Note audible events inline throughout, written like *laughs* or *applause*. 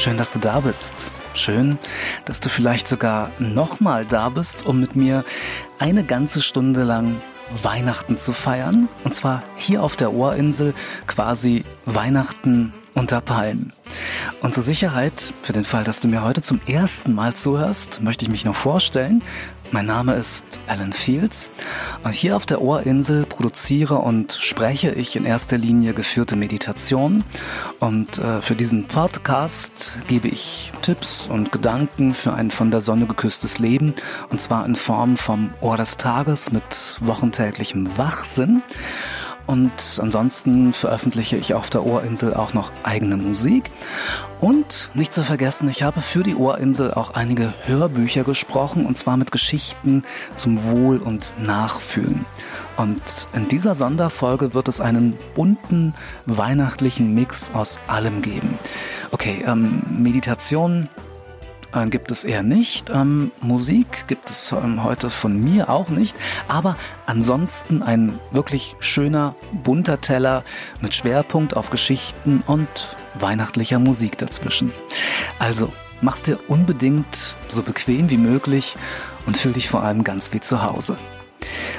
Schön, dass du da bist. Schön, dass du vielleicht sogar nochmal da bist, um mit mir eine ganze Stunde lang Weihnachten zu feiern. Und zwar hier auf der Ohrinsel quasi Weihnachten unter Palmen. Und zur Sicherheit, für den Fall, dass du mir heute zum ersten Mal zuhörst, möchte ich mich noch vorstellen. Mein Name ist Alan Fields und hier auf der Ohrinsel produziere und spreche ich in erster Linie geführte Meditation und äh, für diesen Podcast gebe ich Tipps und Gedanken für ein von der Sonne geküsstes Leben und zwar in Form vom Ohr des Tages mit wochentäglichem Wachsinn. Und ansonsten veröffentliche ich auf der Ohrinsel auch noch eigene Musik. Und nicht zu vergessen, ich habe für die Ohrinsel auch einige Hörbücher gesprochen, und zwar mit Geschichten zum Wohl- und Nachfühlen. Und in dieser Sonderfolge wird es einen bunten weihnachtlichen Mix aus allem geben. Okay, ähm, Meditation, äh, gibt es eher nicht. Ähm, Musik gibt es ähm, heute von mir auch nicht. Aber ansonsten ein wirklich schöner, bunter Teller mit Schwerpunkt auf Geschichten und weihnachtlicher Musik dazwischen. Also, mach's dir unbedingt so bequem wie möglich und fühl dich vor allem ganz wie zu Hause.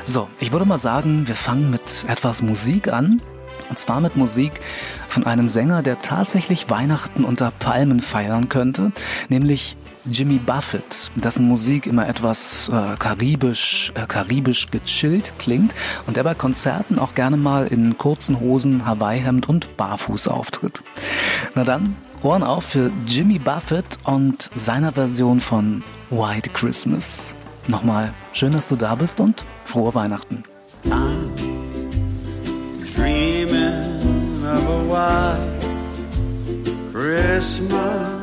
So, ich würde mal sagen, wir fangen mit etwas Musik an. Und zwar mit Musik von einem Sänger, der tatsächlich Weihnachten unter Palmen feiern könnte, nämlich Jimmy Buffett, dessen Musik immer etwas äh, karibisch, äh, karibisch gechillt klingt und der bei Konzerten auch gerne mal in kurzen Hosen, Hawaii-Hemd und Barfuß auftritt. Na dann, Ohren auf für Jimmy Buffett und seiner Version von White Christmas. Nochmal, schön, dass du da bist und frohe Weihnachten. I'm dreaming of a white Christmas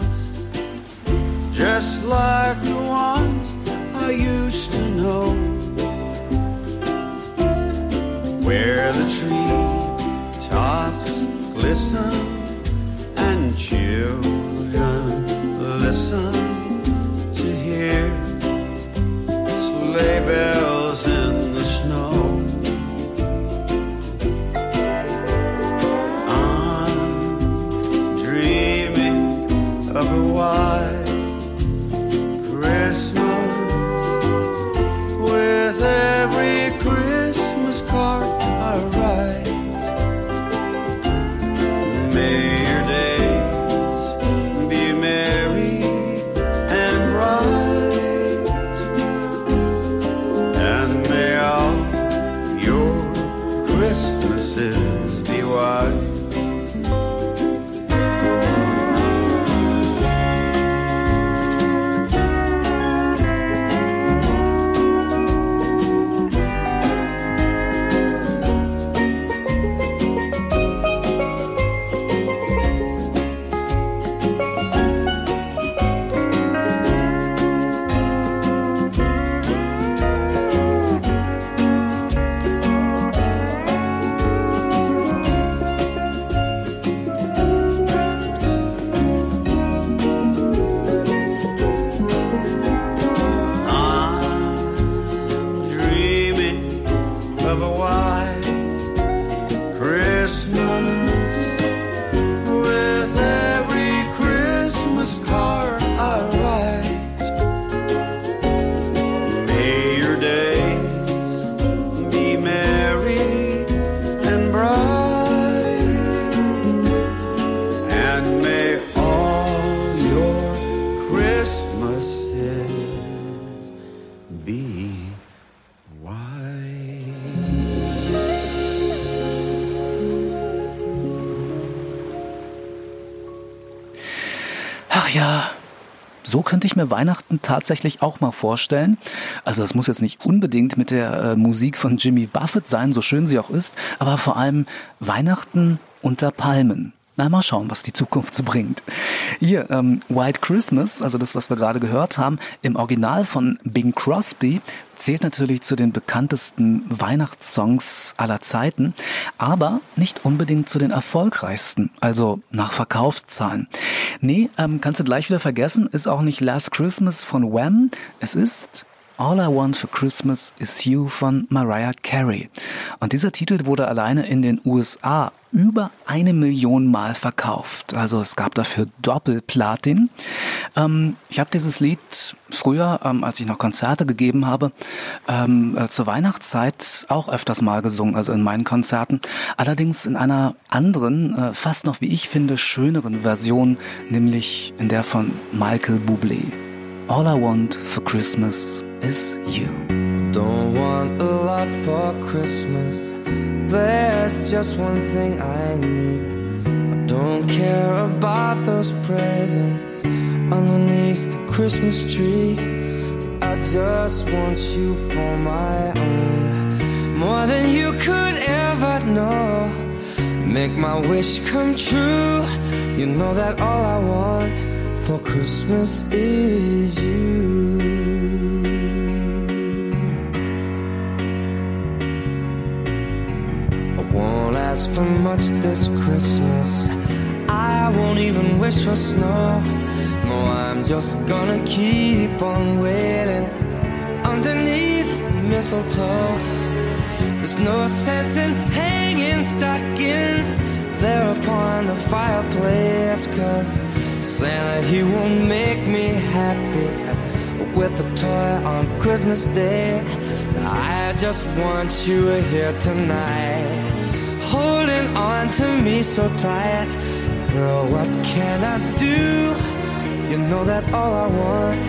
just like the ones I used to know, where the tree tops glisten mir Weihnachten tatsächlich auch mal vorstellen. Also es muss jetzt nicht unbedingt mit der äh, Musik von Jimmy Buffett sein, so schön sie auch ist, aber vor allem Weihnachten unter Palmen. Na, mal schauen, was die Zukunft so bringt. Hier, ähm, White Christmas, also das, was wir gerade gehört haben, im Original von Bing Crosby, zählt natürlich zu den bekanntesten Weihnachtssongs aller Zeiten, aber nicht unbedingt zu den erfolgreichsten, also nach Verkaufszahlen. Nee, ähm, kannst du gleich wieder vergessen, ist auch nicht Last Christmas von Wham, es ist All I Want for Christmas is You von Mariah Carey. Und dieser Titel wurde alleine in den USA über eine Million Mal verkauft. Also es gab dafür Doppelplatin. Ähm, ich habe dieses Lied früher, ähm, als ich noch Konzerte gegeben habe, ähm, äh, zur Weihnachtszeit auch öfters mal gesungen, also in meinen Konzerten. Allerdings in einer anderen, äh, fast noch wie ich finde, schöneren Version, nämlich in der von Michael Bublé. All I want for Christmas is you. Don't want a lot for Christmas. There's just one thing I need. I don't care about those presents underneath the Christmas tree. So I just want you for my own. More than you could ever know. Make my wish come true. You know that all I want for Christmas is you. Ask for much this Christmas. I won't even wish for snow. No, I'm just gonna keep on waiting underneath the mistletoe. There's no sense in hanging stockings there upon the fireplace, cause Santa, he won't make me happy with a toy on Christmas Day. I just want you here tonight on to me so tight. Girl, what can I do? You know that all I want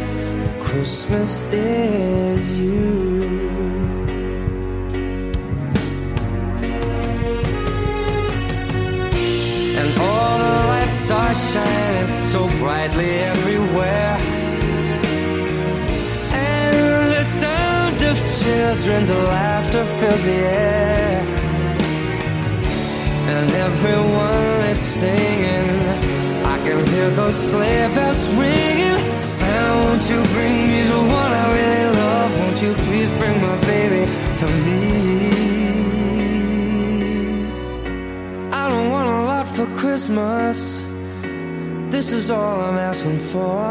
for Christmas is you. And all the lights are shining so brightly everywhere. And the sound of children's laughter fills the air and everyone is singing. I can hear those sleigh bells ringing. Santa, won't you bring me the one I really love? Won't you please bring my baby to me? I don't want a lot for Christmas. This is all I'm asking for.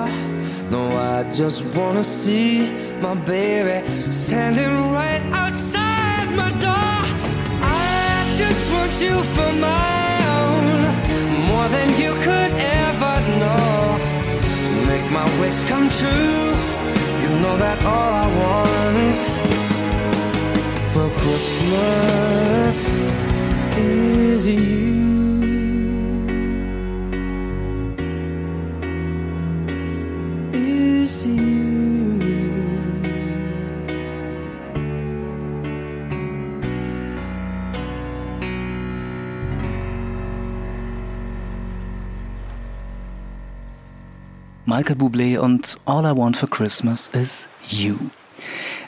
No, I just wanna see my baby standing right outside my door just want you for my own, more than you could ever know. Make my wish come true. You know that all I want for Christmas is you. Michael Bublé und All I Want for Christmas is You.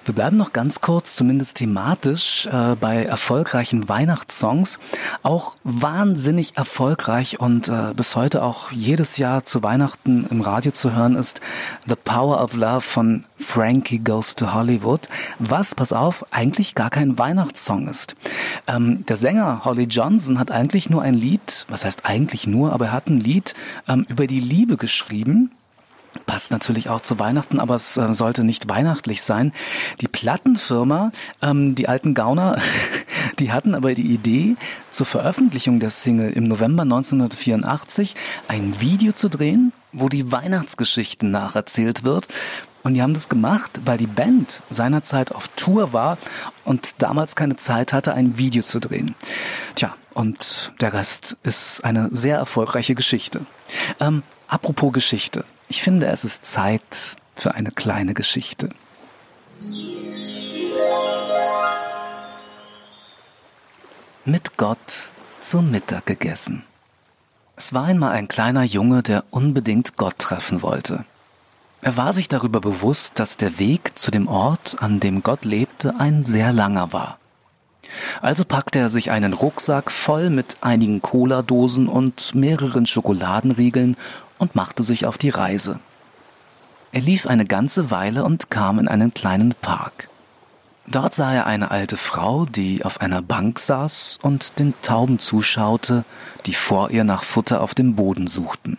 Wir bleiben noch ganz kurz, zumindest thematisch, äh, bei erfolgreichen Weihnachtssongs. Auch wahnsinnig erfolgreich und äh, bis heute auch jedes Jahr zu Weihnachten im Radio zu hören ist The Power of Love von Frankie Goes to Hollywood, was, pass auf, eigentlich gar kein Weihnachtssong ist. Ähm, der Sänger Holly Johnson hat eigentlich nur ein Lied, was heißt eigentlich nur, aber er hat ein Lied ähm, über die Liebe geschrieben Passt natürlich auch zu Weihnachten, aber es äh, sollte nicht weihnachtlich sein. Die Plattenfirma, ähm, die alten Gauner, *laughs* die hatten aber die Idee, zur Veröffentlichung der Single im November 1984 ein Video zu drehen, wo die Weihnachtsgeschichten nacherzählt wird. Und die haben das gemacht, weil die Band seinerzeit auf Tour war und damals keine Zeit hatte, ein Video zu drehen. Tja, und der Rest ist eine sehr erfolgreiche Geschichte. Ähm, apropos Geschichte. Ich finde, es ist Zeit für eine kleine Geschichte. Mit Gott zum Mittag gegessen. Es war einmal ein kleiner Junge, der unbedingt Gott treffen wollte. Er war sich darüber bewusst, dass der Weg zu dem Ort, an dem Gott lebte, ein sehr langer war. Also packte er sich einen Rucksack voll mit einigen Cola-Dosen und mehreren Schokoladenriegeln und machte sich auf die Reise. Er lief eine ganze Weile und kam in einen kleinen Park. Dort sah er eine alte Frau, die auf einer Bank saß und den Tauben zuschaute, die vor ihr nach Futter auf dem Boden suchten.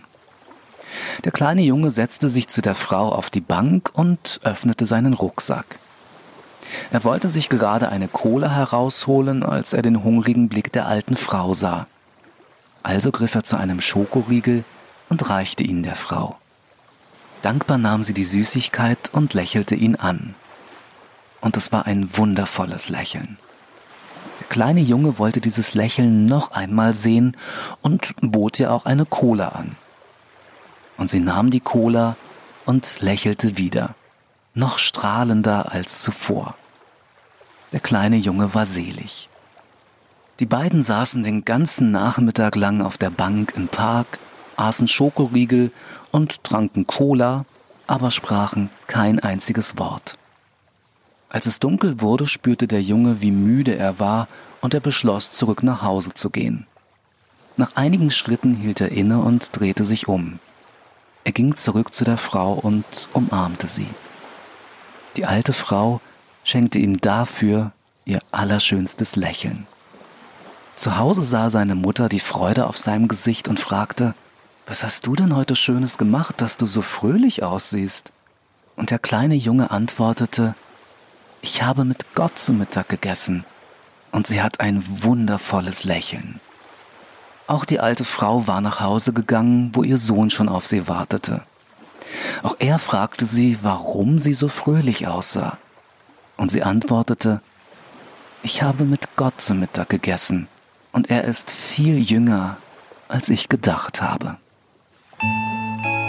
Der kleine Junge setzte sich zu der Frau auf die Bank und öffnete seinen Rucksack. Er wollte sich gerade eine Cola herausholen, als er den hungrigen Blick der alten Frau sah. Also griff er zu einem Schokoriegel und reichte ihn der Frau. Dankbar nahm sie die Süßigkeit und lächelte ihn an. Und es war ein wundervolles Lächeln. Der kleine Junge wollte dieses Lächeln noch einmal sehen und bot ihr auch eine Cola an. Und sie nahm die Cola und lächelte wieder, noch strahlender als zuvor. Der kleine Junge war selig. Die beiden saßen den ganzen Nachmittag lang auf der Bank im Park, aßen Schokoriegel und tranken Cola, aber sprachen kein einziges Wort. Als es dunkel wurde, spürte der Junge, wie müde er war, und er beschloss, zurück nach Hause zu gehen. Nach einigen Schritten hielt er inne und drehte sich um. Er ging zurück zu der Frau und umarmte sie. Die alte Frau schenkte ihm dafür ihr allerschönstes Lächeln. Zu Hause sah seine Mutter die Freude auf seinem Gesicht und fragte, was hast du denn heute Schönes gemacht, dass du so fröhlich aussiehst? Und der kleine Junge antwortete, ich habe mit Gott zu Mittag gegessen. Und sie hat ein wundervolles Lächeln. Auch die alte Frau war nach Hause gegangen, wo ihr Sohn schon auf sie wartete. Auch er fragte sie, warum sie so fröhlich aussah. Und sie antwortete, ich habe mit Gott zu Mittag gegessen, und er ist viel jünger, als ich gedacht habe. うん。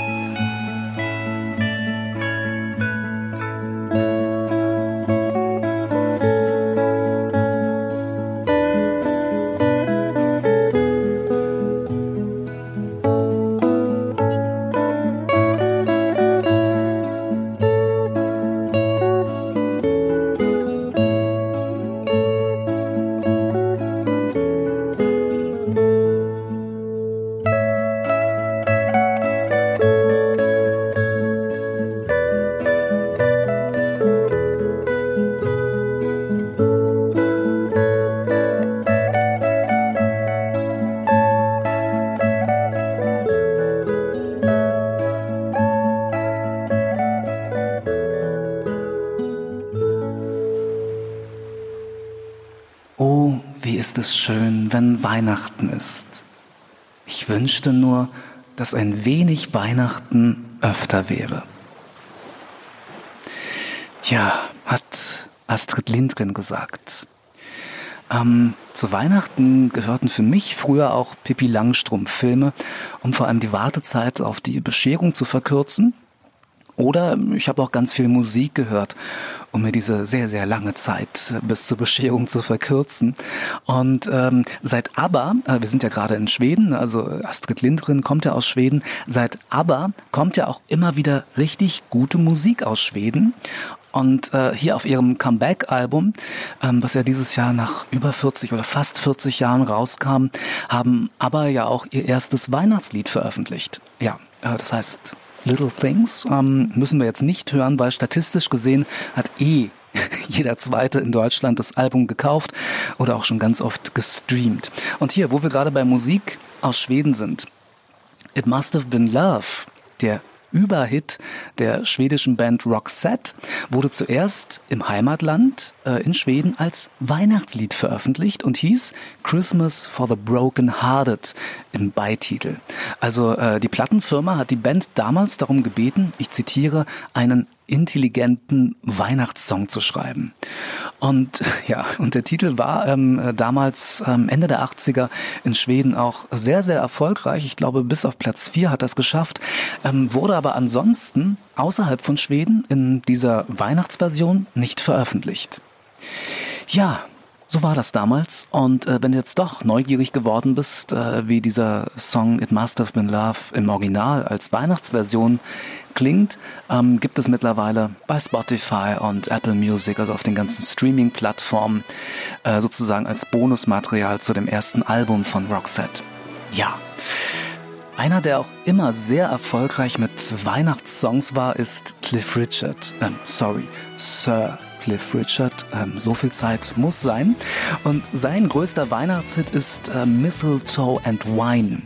Wünschte nur, dass ein wenig Weihnachten öfter wäre. Ja, hat Astrid Lindgren gesagt. Ähm, zu Weihnachten gehörten für mich früher auch Pippi Langstrumpf-Filme, um vor allem die Wartezeit auf die Bescherung zu verkürzen. Oder ich habe auch ganz viel Musik gehört, um mir diese sehr, sehr lange Zeit bis zur Bescherung zu verkürzen. Und ähm, seit ABBA, äh, wir sind ja gerade in Schweden, also Astrid Lindgren kommt ja aus Schweden, seit ABBA kommt ja auch immer wieder richtig gute Musik aus Schweden. Und äh, hier auf ihrem Comeback-Album, ähm, was ja dieses Jahr nach über 40 oder fast 40 Jahren rauskam, haben ABBA ja auch ihr erstes Weihnachtslied veröffentlicht. Ja, äh, das heißt Little Things ähm, müssen wir jetzt nicht hören, weil statistisch gesehen hat eh *laughs* jeder zweite in Deutschland das Album gekauft oder auch schon ganz oft gestreamt. Und hier, wo wir gerade bei Musik aus Schweden sind, It Must Have Been Love, der Überhit der schwedischen Band Roxette wurde zuerst im Heimatland äh, in Schweden als Weihnachtslied veröffentlicht und hieß Christmas for the Broken Hearted im Beititel. Also äh, die Plattenfirma hat die Band damals darum gebeten, ich zitiere, einen intelligenten Weihnachtssong zu schreiben. Und *laughs* ja, und der Titel war ähm, damals ähm, Ende der 80er in Schweden auch sehr, sehr erfolgreich. Ich glaube, bis auf Platz 4 hat das geschafft, ähm, wurde aber ansonsten außerhalb von Schweden in dieser Weihnachtsversion nicht veröffentlicht. Ja, so war das damals. Und äh, wenn du jetzt doch neugierig geworden bist, äh, wie dieser Song It Must Have Been Love im Original als Weihnachtsversion klingt, ähm, gibt es mittlerweile bei Spotify und Apple Music, also auf den ganzen Streaming-Plattformen, äh, sozusagen als Bonusmaterial zu dem ersten Album von Roxette. Ja. Einer, der auch immer sehr erfolgreich mit Weihnachtssongs war, ist Cliff Richard. Ähm, sorry, Sir Cliff Richard. Ähm, so viel Zeit muss sein. Und sein größter Weihnachtshit ist äh, Mistletoe and Wine.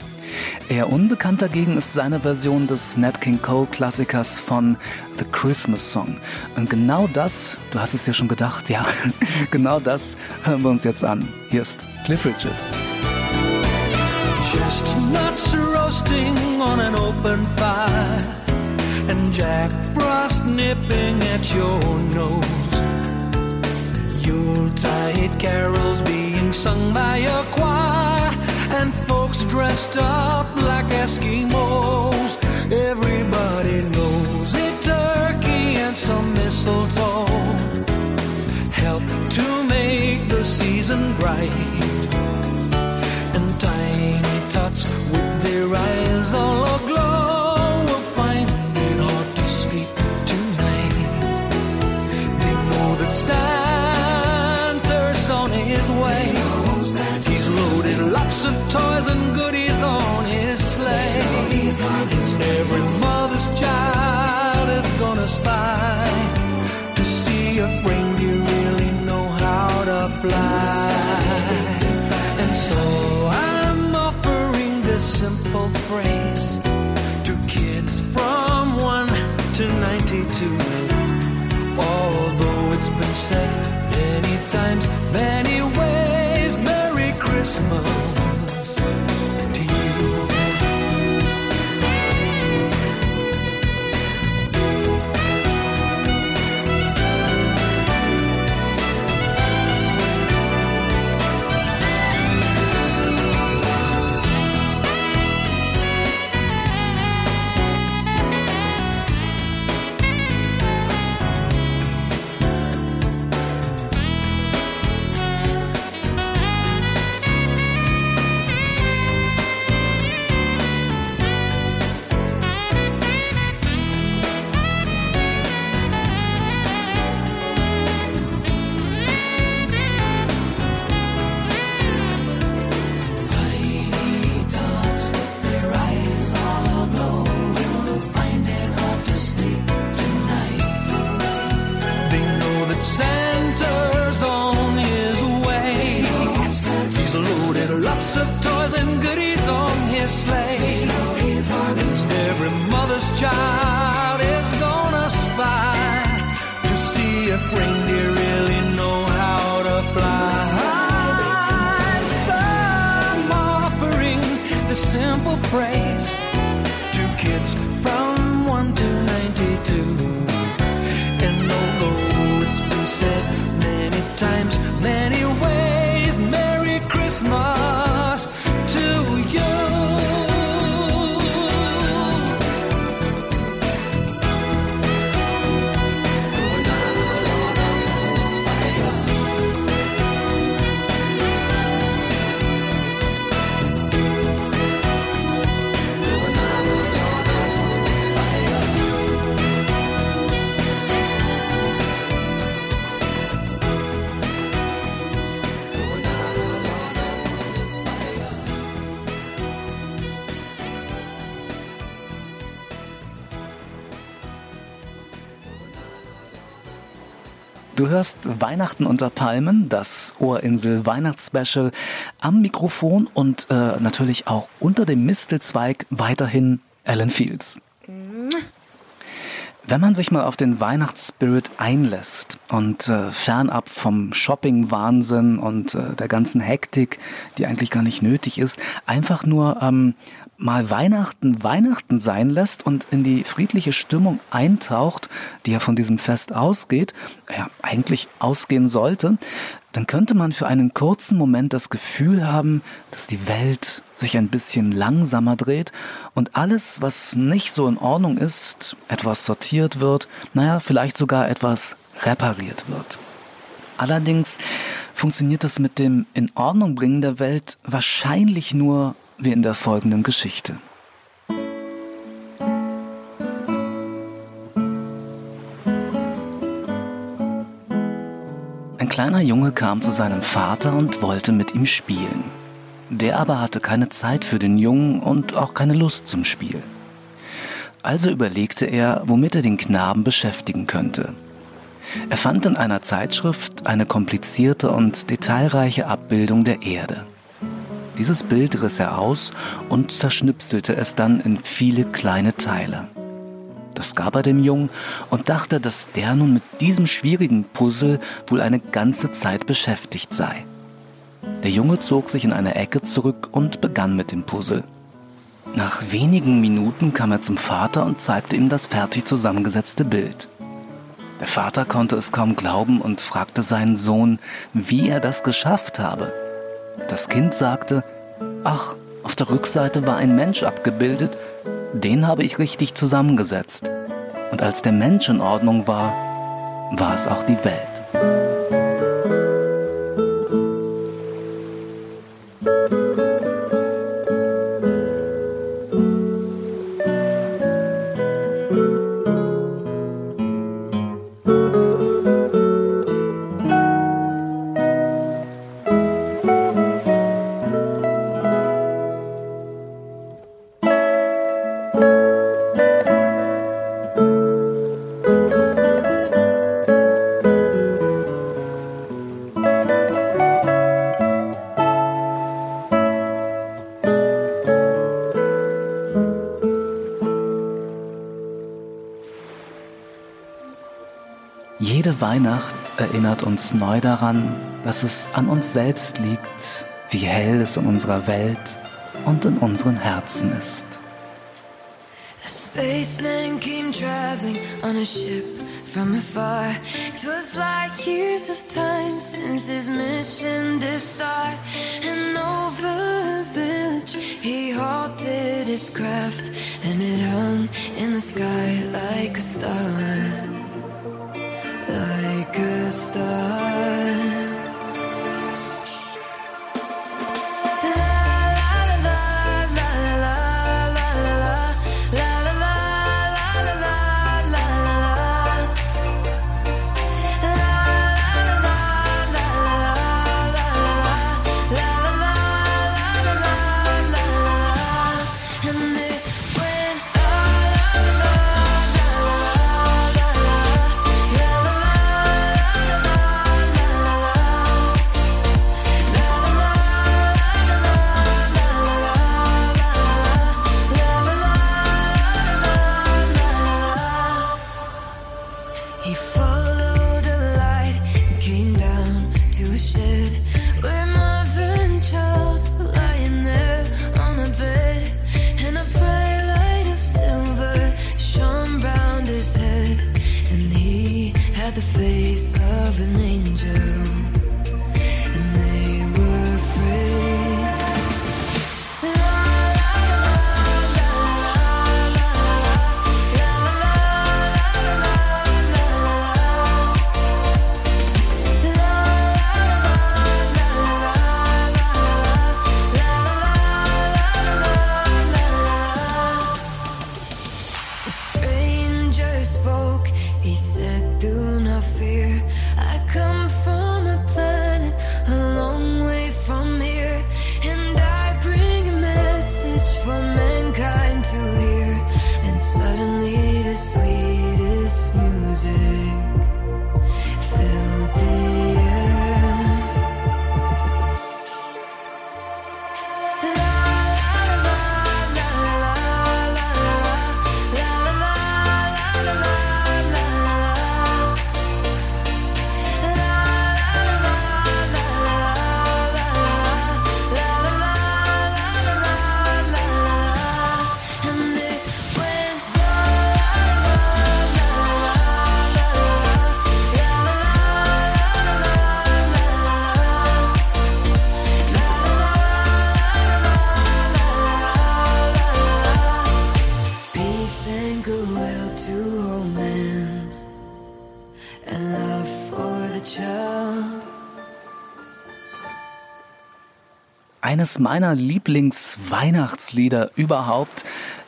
Eher unbekannt dagegen ist seine Version des Nat King Cole Klassikers von The Christmas Song. Und genau das, du hast es dir schon gedacht, *laughs* ja, genau das hören wir uns jetzt an. Hier ist Cliff Richard. Chestnuts roasting on an open fire and Jack Frost nipping at your nose. Yuletide carols being sung by a choir and folks dressed up like Eskimos. Everybody knows a turkey and some mistletoe help to make the season bright. And tiny tots with their eyes all aglow toys and goodies on his sleigh. Every mother's child is gonna spy to see if reindeer really know how to fly. And so I'm offering this simple phrase to kids from 1 to 92. Although it's been said many times, many Weihnachten unter Palmen, das Ohrinsel Weihnachtsspecial am Mikrofon und äh, natürlich auch unter dem Mistelzweig weiterhin Alan Fields. Wenn man sich mal auf den Weihnachtsspirit einlässt und äh, fernab vom Shopping-Wahnsinn und äh, der ganzen Hektik, die eigentlich gar nicht nötig ist, einfach nur ähm, mal Weihnachten Weihnachten sein lässt und in die friedliche Stimmung eintaucht, die ja von diesem Fest ausgeht, ja, eigentlich ausgehen sollte, dann könnte man für einen kurzen Moment das Gefühl haben, dass die Welt sich ein bisschen langsamer dreht und alles, was nicht so in Ordnung ist, etwas sortiert wird, naja, vielleicht sogar etwas repariert wird. Allerdings funktioniert das mit dem in Ordnung bringen der Welt wahrscheinlich nur wie in der folgenden Geschichte. Ein kleiner Junge kam zu seinem Vater und wollte mit ihm spielen. Der aber hatte keine Zeit für den Jungen und auch keine Lust zum Spiel. Also überlegte er, womit er den Knaben beschäftigen könnte. Er fand in einer Zeitschrift eine komplizierte und detailreiche Abbildung der Erde. Dieses Bild riss er aus und zerschnipselte es dann in viele kleine Teile. Das gab er dem Jungen und dachte, dass der nun mit diesem schwierigen Puzzle wohl eine ganze Zeit beschäftigt sei. Der Junge zog sich in eine Ecke zurück und begann mit dem Puzzle. Nach wenigen Minuten kam er zum Vater und zeigte ihm das fertig zusammengesetzte Bild. Der Vater konnte es kaum glauben und fragte seinen Sohn, wie er das geschafft habe. Das Kind sagte, ach, auf der Rückseite war ein Mensch abgebildet, den habe ich richtig zusammengesetzt. Und als der Mensch in Ordnung war, war es auch die Welt. Weihnacht erinnert uns neu daran, dass es an uns selbst liegt, wie hell es in unserer Welt und in unseren Herzen ist. A spaceman came traveling on a ship from afar. It was like years of time since his mission did start. And over a village he halted his craft, and it hung in the sky like a star. face of an angel. Meiner Lieblingsweihnachtslieder überhaupt.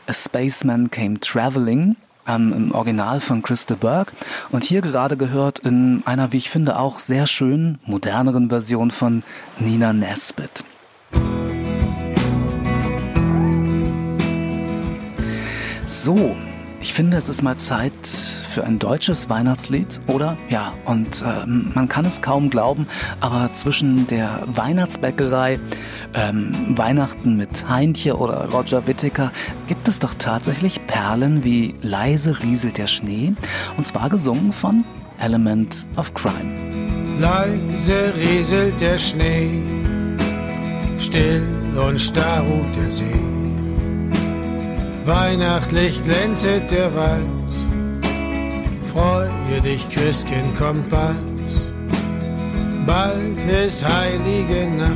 A Spaceman Came Traveling ähm, im Original von Christa Burke und hier gerade gehört in einer, wie ich finde, auch sehr schön moderneren Version von Nina Nesbitt. So, Ich finde, es ist mal Zeit für ein deutsches Weihnachtslied, oder? Ja, und äh, man kann es kaum glauben, aber zwischen der Weihnachtsbäckerei, ähm, Weihnachten mit Heintje oder Roger Whittaker gibt es doch tatsächlich Perlen wie Leise rieselt der Schnee, und zwar gesungen von Element of Crime. Leise rieselt der Schnee, still und starr ruht der See. Weihnachtlich glänzet der Wald, freue dich, Christkind kommt bald. Bald ist heilige Nacht,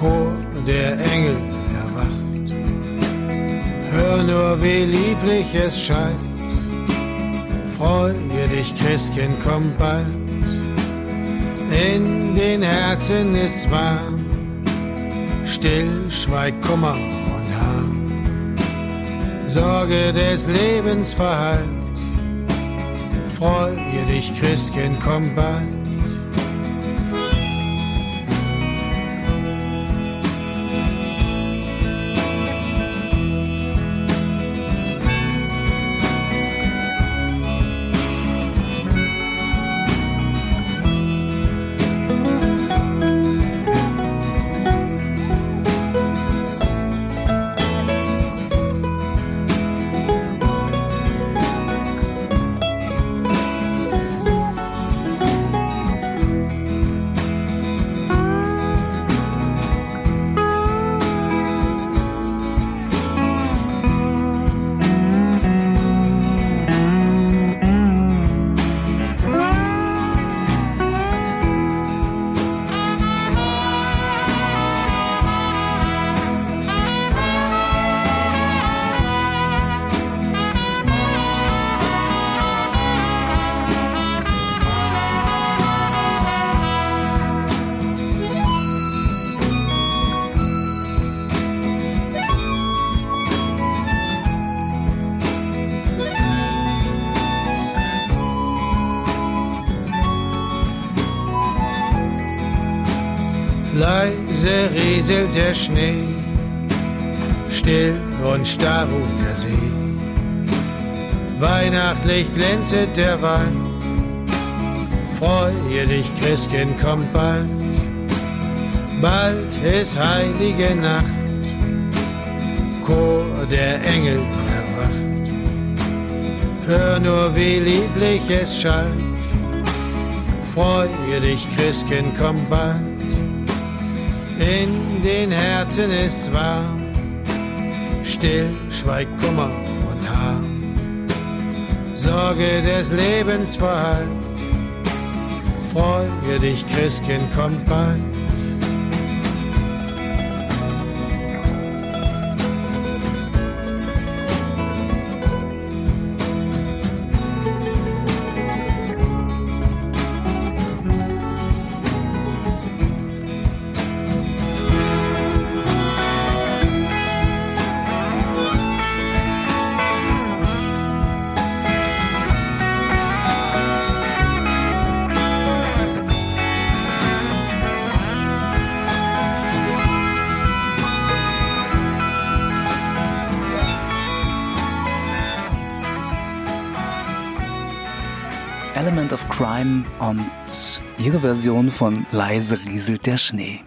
Chor der Engel erwacht. Hör nur, wie lieblich es scheint, freue dich, Christkind kommt bald. In den Herzen ist's warm, still schweigt Kummer Sorge des Lebens verhallt. Freue dich, Christkind, komm bald. Rieselt der Schnee, still und starr ruht der See. Weihnachtlich glänzet der Wald, freue dich, Christkind kommt bald. Bald ist heilige Nacht, Chor der Engel erwacht. Hör nur, wie lieblich es schallt, freue dich, Christkind kommt bald in den Herzen ist's warm, still schweigt Kummer und Harm. Sorge des Lebens verhallt, freue dich, Christkind kommt bald. Crime und ihre Version von Leise rieselt der Schnee.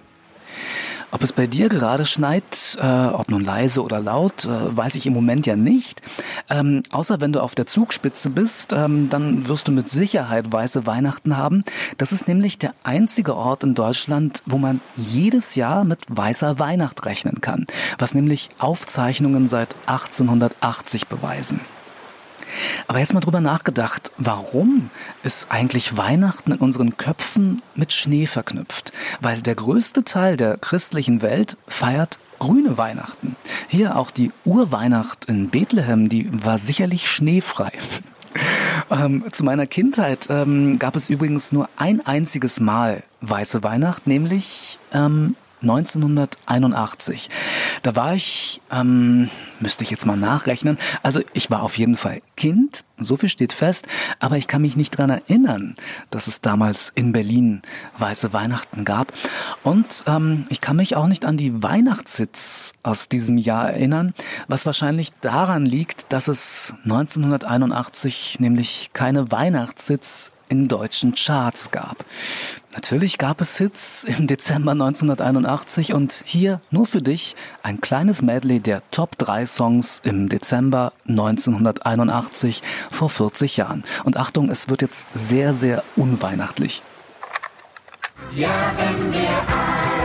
Ob es bei dir gerade schneit, äh, ob nun leise oder laut, äh, weiß ich im Moment ja nicht. Ähm, außer wenn du auf der Zugspitze bist, ähm, dann wirst du mit Sicherheit weiße Weihnachten haben. Das ist nämlich der einzige Ort in Deutschland, wo man jedes Jahr mit weißer Weihnacht rechnen kann, was nämlich Aufzeichnungen seit 1880 beweisen. Aber jetzt mal drüber nachgedacht, warum ist eigentlich Weihnachten in unseren Köpfen mit Schnee verknüpft? Weil der größte Teil der christlichen Welt feiert grüne Weihnachten. Hier auch die Urweihnacht in Bethlehem, die war sicherlich schneefrei. *laughs* Ähm, zu meiner Kindheit ähm, gab es übrigens nur ein einziges Mal weiße Weihnacht, nämlich ähm, 1981. Da war ich, ähm, müsste ich jetzt mal nachrechnen, also ich war auf jeden Fall Kind, so viel steht fest, aber ich kann mich nicht dran erinnern, dass es damals in Berlin weiße Weihnachten gab. Und ähm, ich kann mich auch nicht an die Weihnachtshits aus diesem Jahr erinnern, was wahrscheinlich daran liegt, dass es 1981 nämlich keine Weihnachtshits in deutschen Charts gab. Natürlich gab es Hits im Dezember 1981 und hier nur für dich ein kleines Medley der Top 3 Songs im Dezember 1981 vor 40 Jahren. Und Achtung, es wird jetzt sehr, sehr unweihnachtlich. Ja, wenn wir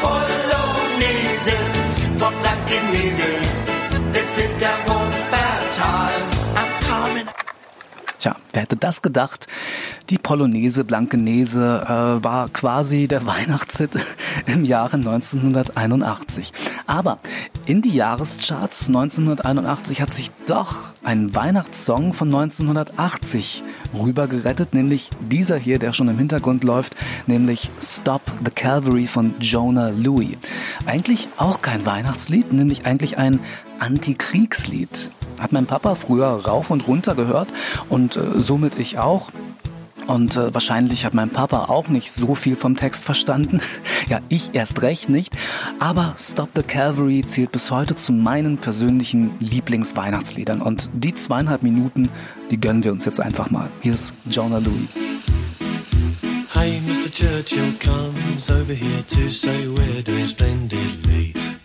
Polonaise von Blankenese bis hinter Wuppertal. Tja, wer hätte das gedacht? Die Polonaise Blankenese äh, war quasi der *laughs* Weihnachtshit im Jahre 1981. Aber in die Jahrescharts 1981 hat sich doch ein Weihnachtssong von 1980 rübergerettet, nämlich dieser hier, der schon im Hintergrund läuft, nämlich Stop the Calvary von Jonah Louie. Eigentlich auch kein Weihnachtslied, nämlich eigentlich ein Antikriegslied. Hat mein Papa früher rauf und runter gehört und äh, somit ich auch. Und äh, wahrscheinlich hat mein Papa auch nicht so viel vom Text verstanden. *laughs* ja, ich erst recht nicht. Aber Stop the Calvary zählt bis heute zu meinen persönlichen Lieblingsweihnachtsliedern. Und die zweieinhalb Minuten, die gönnen wir uns jetzt einfach mal. Hier ist Jonah Louie. Hey, Mr. Churchill comes over here to say we're doing splendidly.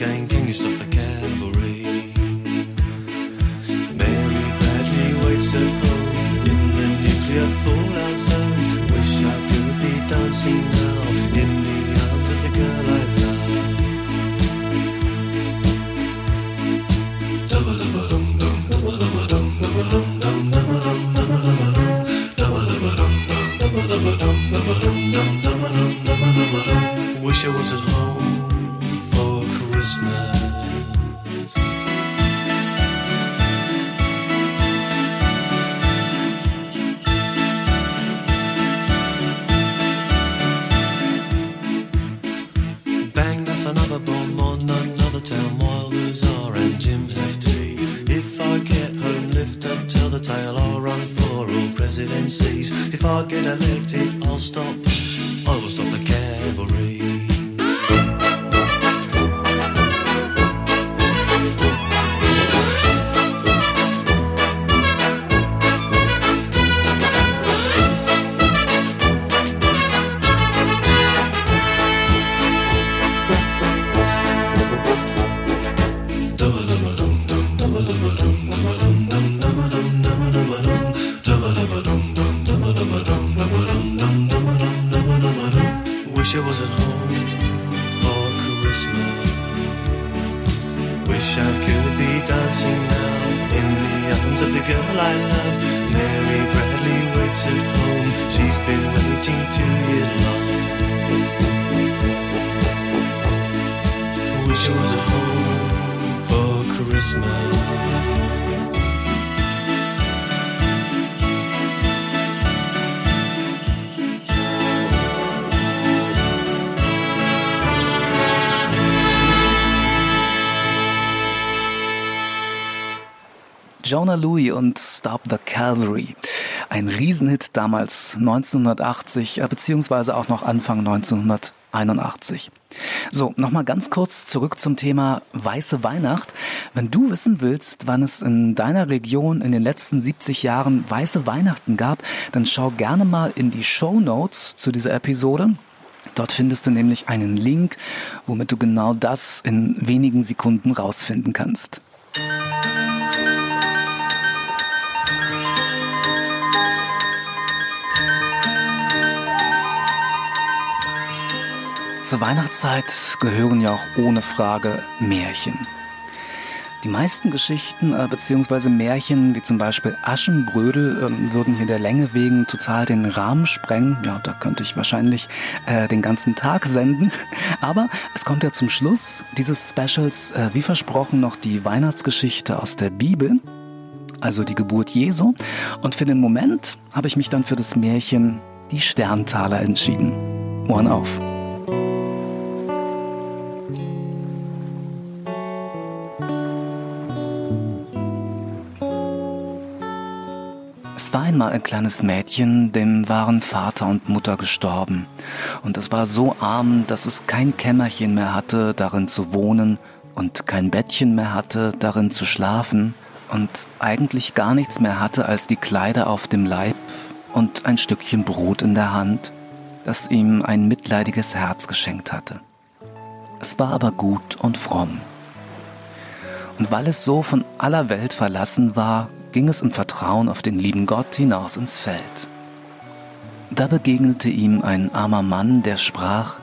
gang Was at home for Christmas. Jonah Louis und Stop the Calvary. Ein Riesenhit damals 1980, äh, beziehungsweise auch noch Anfang 1981. So, nochmal ganz kurz zurück zum Thema Weiße Weihnacht. Wenn du wissen willst, wann es in deiner Region in den letzten 70 Jahren Weiße Weihnachten gab, dann schau gerne mal in die Show Notes zu dieser Episode. Dort findest du nämlich einen Link, womit du genau das in wenigen Sekunden rausfinden kannst. Zur Weihnachtszeit gehören ja auch ohne Frage Märchen. Die meisten Geschichten äh, bzw. Märchen, wie zum Beispiel Aschenbrödel, äh, würden hier der Länge wegen total den Rahmen sprengen. Ja, da könnte ich wahrscheinlich äh, den ganzen Tag senden. *laughs* Aber es kommt ja zum Schluss dieses Specials, äh, wie versprochen, noch die Weihnachtsgeschichte aus der Bibel, also die Geburt Jesu. Und für den Moment habe ich mich dann für das Märchen Die Sterntaler entschieden. Ohren auf. Es war einmal ein kleines Mädchen, dem waren Vater und Mutter gestorben. Und es war so arm, dass es kein Kämmerchen mehr hatte, darin zu wohnen und kein Bettchen mehr hatte, darin zu schlafen und eigentlich gar nichts mehr hatte als die Kleider auf dem Leib und ein Stückchen Brot in der Hand, das ihm ein mitleidiges Herz geschenkt hatte. Es war aber gut und fromm. Und weil es so von aller Welt verlassen war, ging es im Vertrauen auf den lieben Gott hinaus ins Feld. Da begegnete ihm ein armer Mann, der sprach,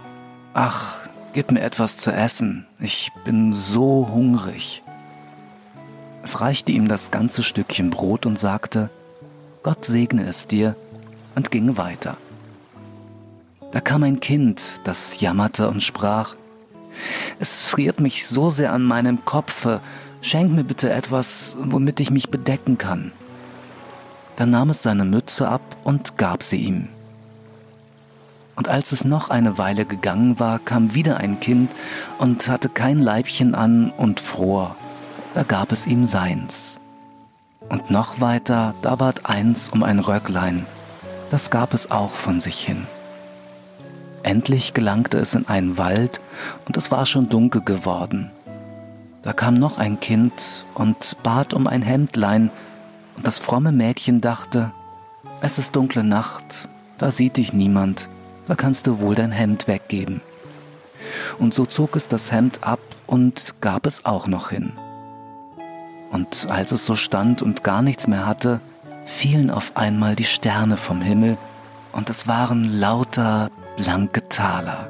Ach, gib mir etwas zu essen, ich bin so hungrig. Es reichte ihm das ganze Stückchen Brot und sagte, Gott segne es dir, und ging weiter. Da kam ein Kind, das jammerte und sprach, Es friert mich so sehr an meinem Kopfe, Schenk mir bitte etwas, womit ich mich bedecken kann. Dann nahm es seine Mütze ab und gab sie ihm. Und als es noch eine Weile gegangen war, kam wieder ein Kind und hatte kein Leibchen an und fror. Da gab es ihm seins. Und noch weiter, da bat eins um ein Röcklein. Das gab es auch von sich hin. Endlich gelangte es in einen Wald und es war schon dunkel geworden. Da kam noch ein Kind und bat um ein Hemdlein, und das fromme Mädchen dachte, es ist dunkle Nacht, da sieht dich niemand, da kannst du wohl dein Hemd weggeben. Und so zog es das Hemd ab und gab es auch noch hin. Und als es so stand und gar nichts mehr hatte, fielen auf einmal die Sterne vom Himmel, und es waren lauter blanke Taler.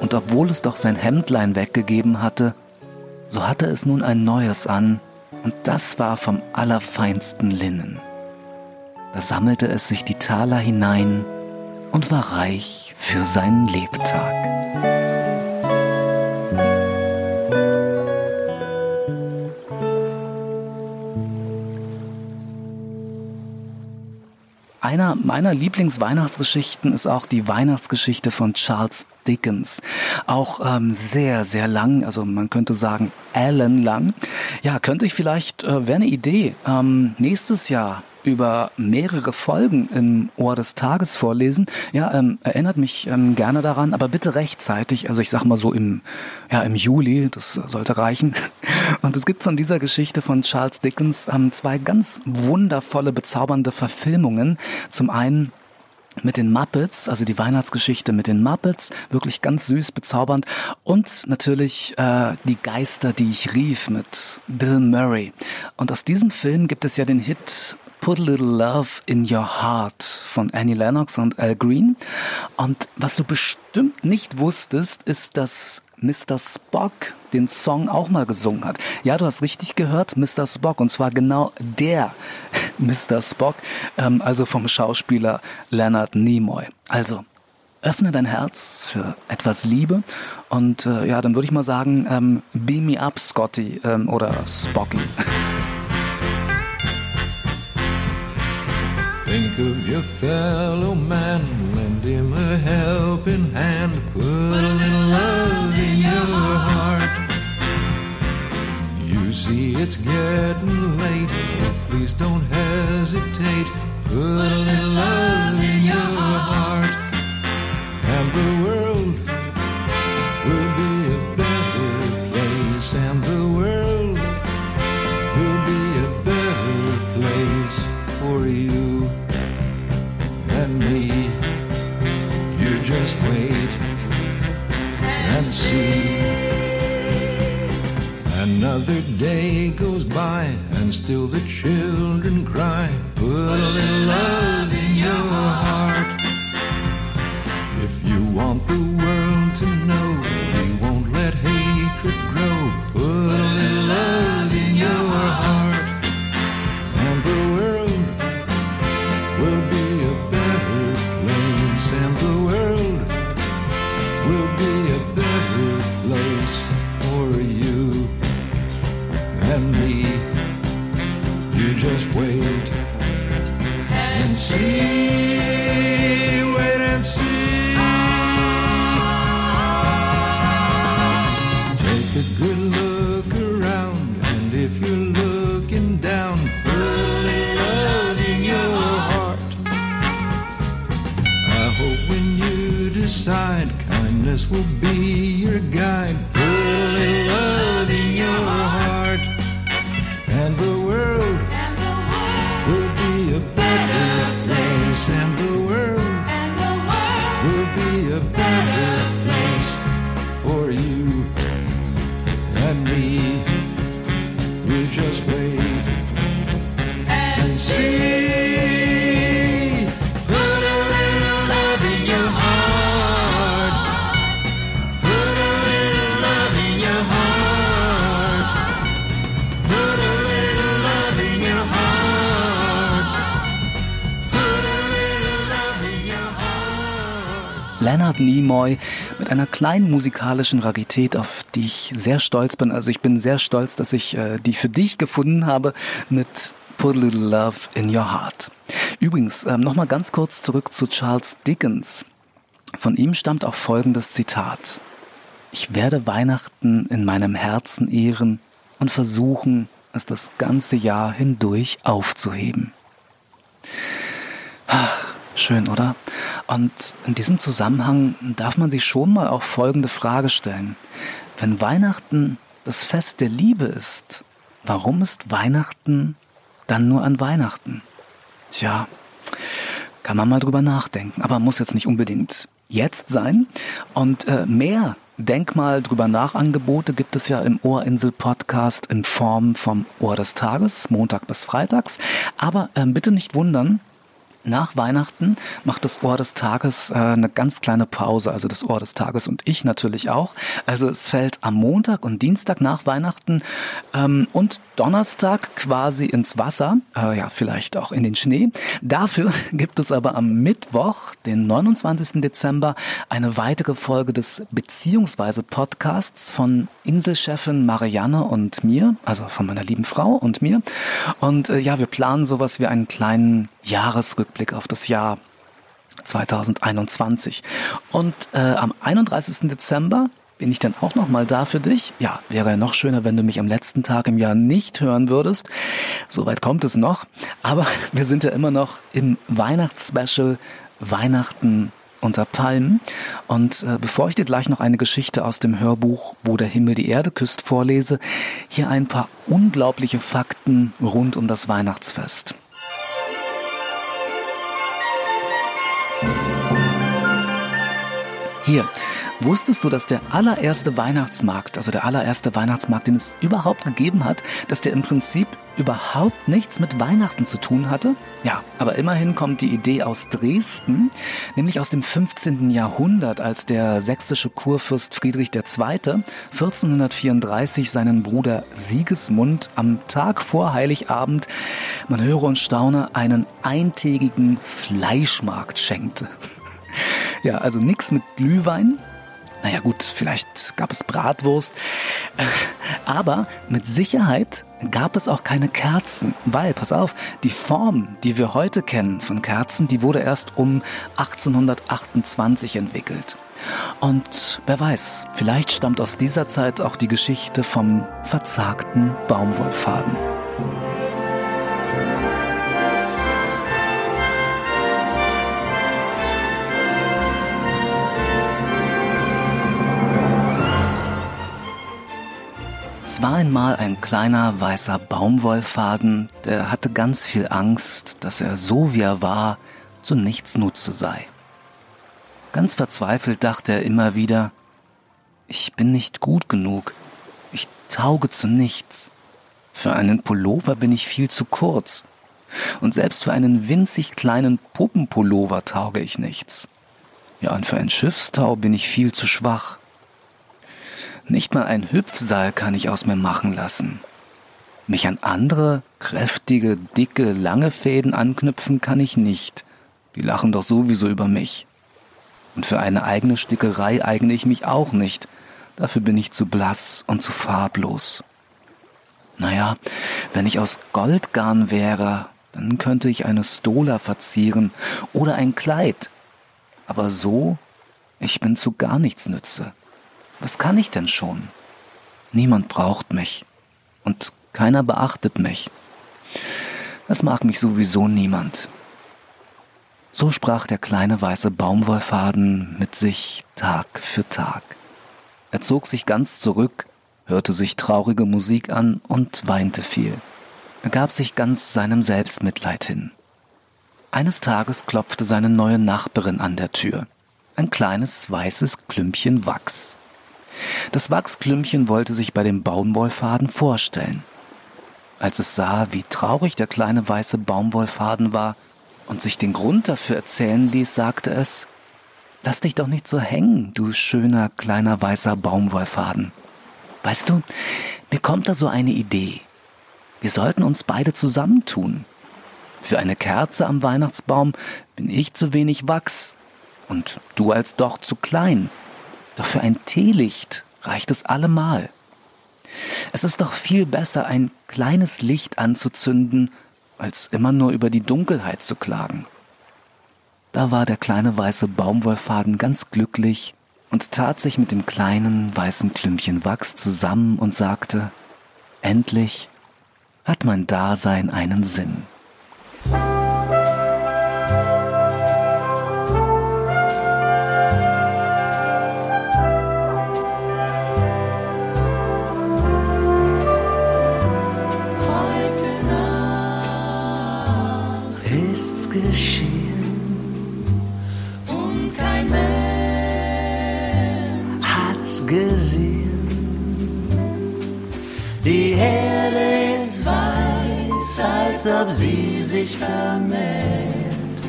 Und obwohl es doch sein Hemdlein weggegeben hatte, so hatte es nun ein neues an, und das war vom allerfeinsten Linnen. Da sammelte es sich die Taler hinein und war reich für seinen Lebtag. Einer meiner Lieblingsweihnachtsgeschichten ist auch die Weihnachtsgeschichte von Charles Dickens. Auch ähm, sehr, sehr lang, also man könnte sagen ellenlang. Ja, könnte ich vielleicht, äh, wäre eine Idee, ähm, nächstes Jahr über mehrere Folgen im Ohr des Tages vorlesen. Ja, ähm, erinnert mich ähm, gerne daran, aber bitte rechtzeitig. Also ich sag mal so im, ja, im Juli, das sollte reichen. *laughs* Und es gibt von dieser Geschichte von Charles Dickens ähm, zwei ganz wundervolle, bezaubernde Verfilmungen. Zum einen mit den Muppets, also die Weihnachtsgeschichte mit den Muppets, wirklich ganz süß, bezaubernd. Und natürlich äh, die Geister, die ich rief mit Bill Murray. Und aus diesem Film gibt es ja den Hit Put a Little Love in Your Heart von Annie Lennox und Al Green. Und was du bestimmt nicht wusstest, ist, dass Mr. Spock den Song auch mal gesungen hat. Ja, du hast richtig gehört, Mr. Spock, und zwar genau der *laughs* Mr. Spock, ähm, also vom Schauspieler Leonard Nimoy. Also, öffne dein Herz für etwas Liebe und äh, ja, dann würde ich mal sagen, ähm, beam me up, Scotty ähm, oder Spocky. *laughs* Think of your fellow man, lend him a helping hand, put a little love in your heart. You see it's getting late, please don't hesitate. Put a little love still the children Nimoy mit einer kleinen musikalischen Rarität, auf die ich sehr stolz bin. Also ich bin sehr stolz, dass ich äh, die für dich gefunden habe mit Put a Little Love in Your Heart. Übrigens, ähm, nochmal ganz kurz zurück zu Charles Dickens. Von ihm stammt auch folgendes Zitat. Ich werde Weihnachten in meinem Herzen ehren und versuchen, es das ganze Jahr hindurch aufzuheben. Schön, oder? Und in diesem Zusammenhang darf man sich schon mal auch folgende Frage stellen. Wenn Weihnachten das Fest der Liebe ist, warum ist Weihnachten dann nur an Weihnachten? Tja, kann man mal drüber nachdenken, aber muss jetzt nicht unbedingt jetzt sein. Und äh, mehr Denkmal drüber nach Angebote gibt es ja im Ohrinsel Podcast in Form vom Ohr des Tages, Montag bis Freitags. Aber ähm, bitte nicht wundern, nach Weihnachten macht das Ohr des Tages äh, eine ganz kleine Pause, also das Ohr des Tages und ich natürlich auch. Also es fällt am Montag und Dienstag nach Weihnachten ähm, und Donnerstag quasi ins Wasser, äh, ja vielleicht auch in den Schnee. Dafür *laughs* gibt es aber am Mittwoch, den 29. Dezember, eine weitere Folge des beziehungsweise Podcasts von Inselchefin Marianne und mir, also von meiner lieben Frau und mir. Und äh, ja, wir planen sowas wie einen kleinen Jahresrückblick auf das Jahr 2021. Und äh, am 31. Dezember bin ich dann auch noch da für dich? Ja, wäre ja noch schöner, wenn du mich am letzten Tag im Jahr nicht hören würdest. Soweit kommt es noch. Aber *laughs* wir sind ja immer noch im Weihnachtsspecial Weihnachten unter Palmen. Und äh, bevor ich dir gleich noch eine Geschichte aus dem Hörbuch Wo der Himmel die Erde küsst vorlese, hier ein paar unglaubliche Fakten rund um das Weihnachtsfest. Hier, wusstest du, dass der allererste Weihnachtsmarkt, also der allererste Weihnachtsmarkt, den es überhaupt gegeben hat, dass der im Prinzip überhaupt nichts mit Weihnachten zu tun hatte? Ja, aber immerhin kommt die Idee aus Dresden, nämlich aus dem 15. Jahrhundert, als der sächsische Kurfürst Friedrich II. 1434 seinen Bruder Sigismund am Tag vor Heiligabend, man höre und staune, einen eintägigen Fleischmarkt schenkte. Ja, also nix mit Glühwein. Naja gut, vielleicht gab es Bratwurst. Aber mit Sicherheit gab es auch keine Kerzen, weil, pass auf, die Form, die wir heute kennen von Kerzen, die wurde erst um 1828 entwickelt. Und wer weiß, vielleicht stammt aus dieser Zeit auch die Geschichte vom verzagten Baumwollfaden. Es war einmal ein kleiner weißer Baumwollfaden, der hatte ganz viel Angst, dass er so wie er war, zu nichts Nutze sei. Ganz verzweifelt dachte er immer wieder, ich bin nicht gut genug, ich tauge zu nichts. Für einen Pullover bin ich viel zu kurz. Und selbst für einen winzig kleinen Puppenpullover tauge ich nichts. Ja, und für ein Schiffstau bin ich viel zu schwach. Nicht mal ein Hüpfseil kann ich aus mir machen lassen. Mich an andere, kräftige, dicke, lange Fäden anknüpfen kann ich nicht. Die lachen doch sowieso über mich. Und für eine eigene Stickerei eigne ich mich auch nicht. Dafür bin ich zu blass und zu farblos. Naja, wenn ich aus Goldgarn wäre, dann könnte ich eine Stola verzieren oder ein Kleid. Aber so, ich bin zu gar nichts nütze. Was kann ich denn schon? Niemand braucht mich. Und keiner beachtet mich. Es mag mich sowieso niemand. So sprach der kleine weiße Baumwollfaden mit sich Tag für Tag. Er zog sich ganz zurück, hörte sich traurige Musik an und weinte viel. Er gab sich ganz seinem Selbstmitleid hin. Eines Tages klopfte seine neue Nachbarin an der Tür. Ein kleines weißes Klümpchen Wachs. Das Wachsklümpchen wollte sich bei dem Baumwollfaden vorstellen. Als es sah, wie traurig der kleine weiße Baumwollfaden war, und sich den Grund dafür erzählen ließ, sagte es, Lass dich doch nicht so hängen, du schöner kleiner weißer Baumwollfaden. Weißt du, mir kommt da so eine Idee. Wir sollten uns beide zusammentun. Für eine Kerze am Weihnachtsbaum bin ich zu wenig Wachs und du als doch zu klein. Doch für ein Teelicht reicht es allemal. Es ist doch viel besser, ein kleines Licht anzuzünden, als immer nur über die Dunkelheit zu klagen. Da war der kleine weiße Baumwollfaden ganz glücklich und tat sich mit dem kleinen weißen Klümpchen Wachs zusammen und sagte, endlich hat mein Dasein einen Sinn. Ob sie sich vermählt.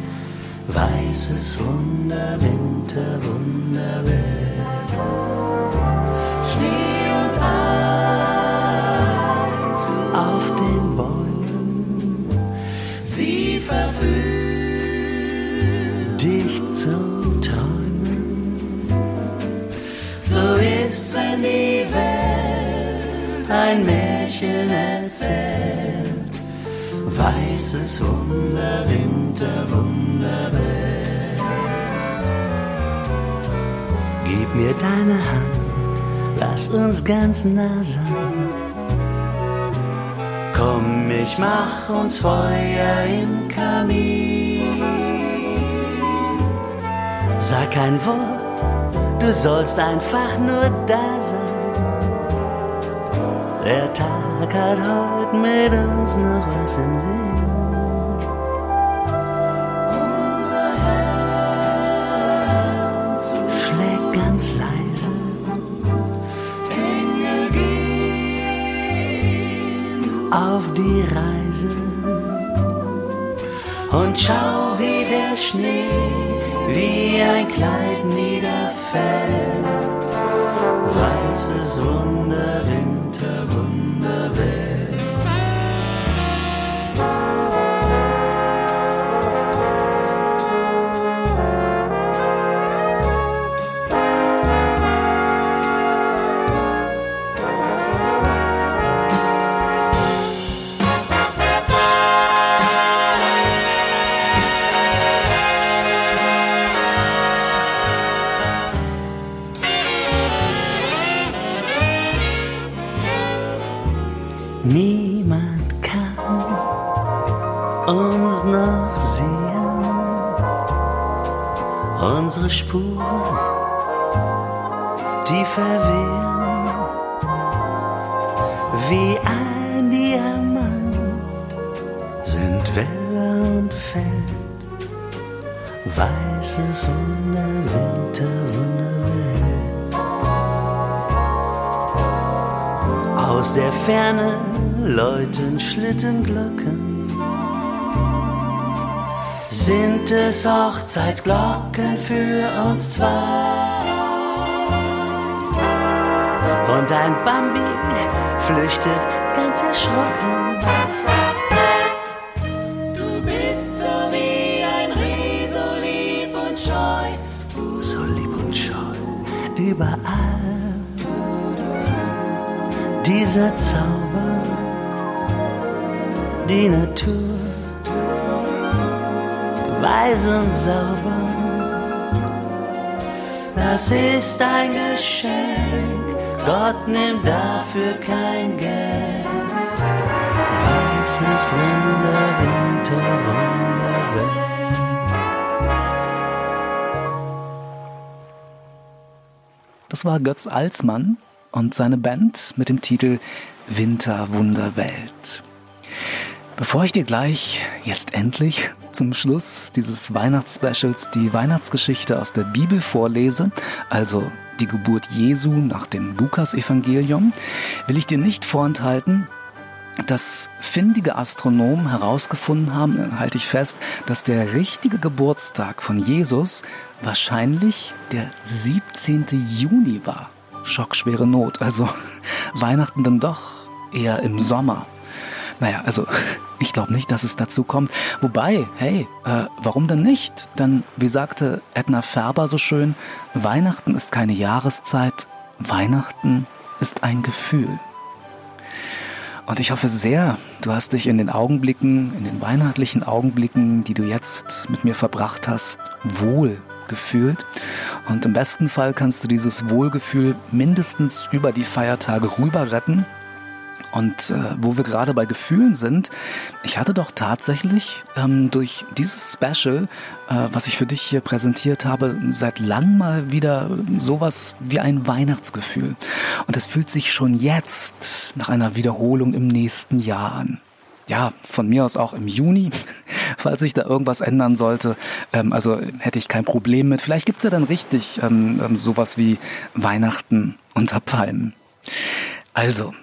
Weißes Wunder, Winter, Wunderwelt. Schnee und Eis auf den Bäumen. Sie verführt Ein Märchen erzählt weißes Wunder, Winter, Wunderwelt. Gib mir deine Hand, lass uns ganz nah sein. Komm, ich mach uns Feuer im Kamin. Sag kein Wort, du sollst einfach nur da sein. Der Tag hat heute mit uns noch was im Sinn. Unser Herz schlägt ganz leise. Engel gehen auf die Reise. Und schau, wie der Schnee wie ein Kleid niederfällt. Weißes Wunderwind Niemand unsere Spuren, die verwehen wie ein Diamant sind Welle und Feld, weißes Wunder, Winter, Wunderwelt. Aus der Ferne läuten Schlittenglocken, sind es Hochzeitsglocken für uns zwei. Und ein Bambi flüchtet ganz erschrocken. Du bist so wie ein Rie, so lieb und scheu. So lieb und scheu. Überall. Dieser Zauber. Die Natur. Weiß und sauber. Das ist ein Geschenk. Gott nimmt dafür kein Geld. Weißes Wunder, Winter, Wunderwelt. Das war Götz Alsmann und seine Band mit dem Titel Winter, Wunderwelt. Bevor ich dir gleich, jetzt endlich, zum Schluss dieses Weihnachtsspecials die Weihnachtsgeschichte aus der Bibel vorlese, also die Geburt Jesu nach dem Lukasevangelium, will ich dir nicht vorenthalten, dass findige Astronomen herausgefunden haben, halte ich fest, dass der richtige Geburtstag von Jesus wahrscheinlich der 17. Juni war. Schockschwere Not, also *laughs* Weihnachten dann doch eher im Sommer. Naja, also *laughs* ich glaube nicht, dass es dazu kommt. Wobei, hey, äh, warum denn nicht? Denn wie sagte Edna Färber so schön, Weihnachten ist keine Jahreszeit, Weihnachten ist ein Gefühl. Und ich hoffe sehr, du hast dich in den Augenblicken, in den weihnachtlichen Augenblicken, die du jetzt mit mir verbracht hast, wohl gefühlt. Und im besten Fall kannst du dieses Wohlgefühl mindestens über die Feiertage rüber retten und äh, wo wir gerade bei Gefühlen sind, ich hatte doch tatsächlich ähm, durch dieses Special, äh, was ich für dich hier präsentiert habe, seit langem mal wieder sowas wie ein Weihnachtsgefühl. Und es fühlt sich schon jetzt nach einer Wiederholung im nächsten Jahr an. Ja, von mir aus auch im Juni, *laughs* falls sich da irgendwas ändern sollte. Ähm, also hätte ich kein Problem mit. Vielleicht gibt's ja dann richtig ähm, ähm, sowas wie Weihnachten unter Palmen. Also,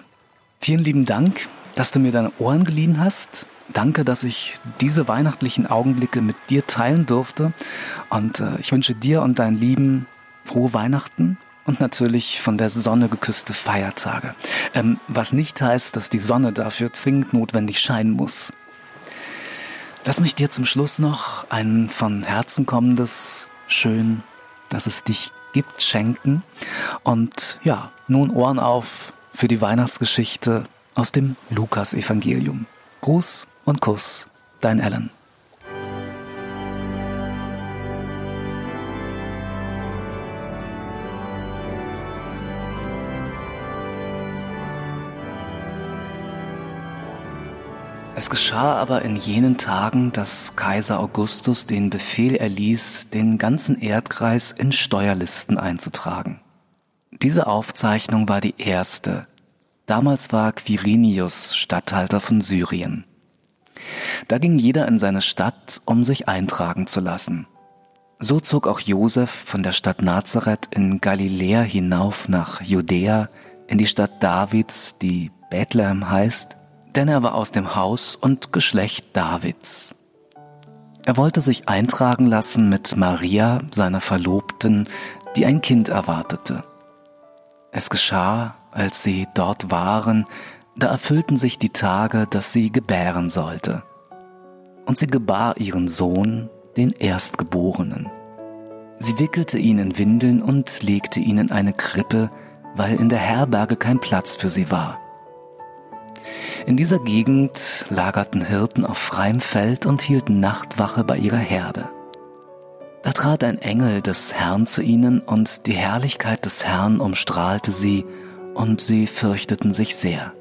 Vielen lieben Dank, dass du mir deine Ohren geliehen hast. Danke, dass ich diese weihnachtlichen Augenblicke mit dir teilen durfte. Und äh, ich wünsche dir und deinen Lieben frohe Weihnachten und natürlich von der Sonne geküsste Feiertage. Ähm, was nicht heißt, dass die Sonne dafür zwingend notwendig scheinen muss. Lass mich dir zum Schluss noch ein von Herzen kommendes, schön, dass es dich gibt, schenken. Und ja, nun Ohren auf für die Weihnachtsgeschichte aus dem Lukas-Evangelium. Gruß und Kuss, dein Alan. Es geschah aber in jenen Tagen, dass Kaiser Augustus den Befehl erließ, den ganzen Erdkreis in Steuerlisten einzutragen. Diese Aufzeichnung war die erste. Damals war Quirinius Statthalter von Syrien. Da ging jeder in seine Stadt, um sich eintragen zu lassen. So zog auch Josef von der Stadt Nazareth in Galiläa hinauf nach Judäa, in die Stadt Davids, die Bethlehem heißt, denn er war aus dem Haus und Geschlecht Davids. Er wollte sich eintragen lassen mit Maria, seiner Verlobten, die ein Kind erwartete. Es geschah, als sie dort waren, da erfüllten sich die Tage, dass sie gebären sollte. Und sie gebar ihren Sohn, den Erstgeborenen. Sie wickelte ihn in Windeln und legte ihn in eine Krippe, weil in der Herberge kein Platz für sie war. In dieser Gegend lagerten Hirten auf freiem Feld und hielten Nachtwache bei ihrer Herde. Da trat ein Engel des Herrn zu ihnen, und die Herrlichkeit des Herrn umstrahlte sie, und sie fürchteten sich sehr.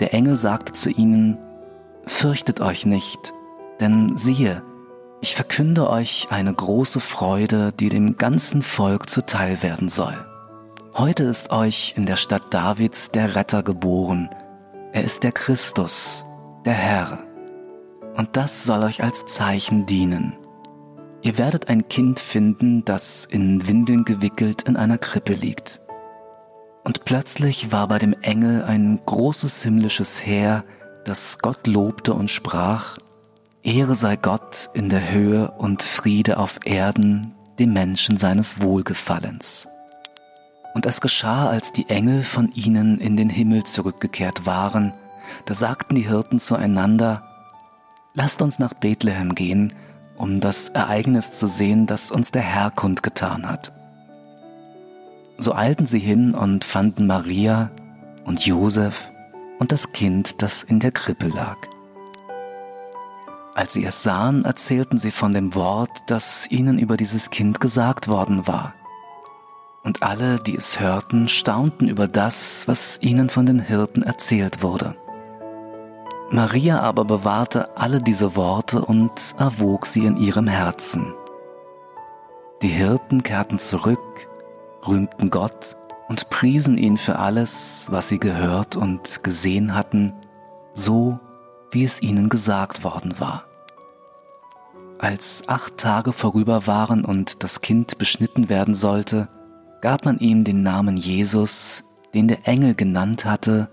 Der Engel sagte zu ihnen, Fürchtet euch nicht, denn siehe, ich verkünde euch eine große Freude, die dem ganzen Volk zuteil werden soll. Heute ist euch in der Stadt Davids der Retter geboren. Er ist der Christus, der Herr. Und das soll euch als Zeichen dienen. Ihr werdet ein Kind finden, das in Windeln gewickelt in einer Krippe liegt. Und plötzlich war bei dem Engel ein großes himmlisches Heer, das Gott lobte und sprach, Ehre sei Gott in der Höhe und Friede auf Erden dem Menschen seines Wohlgefallens. Und es geschah, als die Engel von ihnen in den Himmel zurückgekehrt waren, da sagten die Hirten zueinander, Lasst uns nach Bethlehem gehen, um das Ereignis zu sehen, das uns der Herr kundgetan hat. So eilten sie hin und fanden Maria und Josef und das Kind, das in der Krippe lag. Als sie es sahen, erzählten sie von dem Wort, das ihnen über dieses Kind gesagt worden war. Und alle, die es hörten, staunten über das, was ihnen von den Hirten erzählt wurde. Maria aber bewahrte alle diese Worte und erwog sie in ihrem Herzen. Die Hirten kehrten zurück, rühmten Gott und priesen ihn für alles, was sie gehört und gesehen hatten, so wie es ihnen gesagt worden war. Als acht Tage vorüber waren und das Kind beschnitten werden sollte, gab man ihm den Namen Jesus, den der Engel genannt hatte,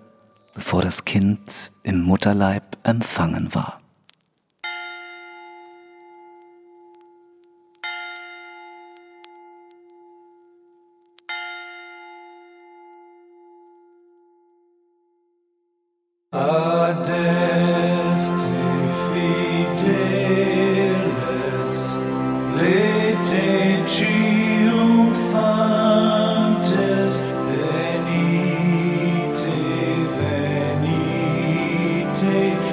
bevor das Kind im Mutterleib empfangen war. away.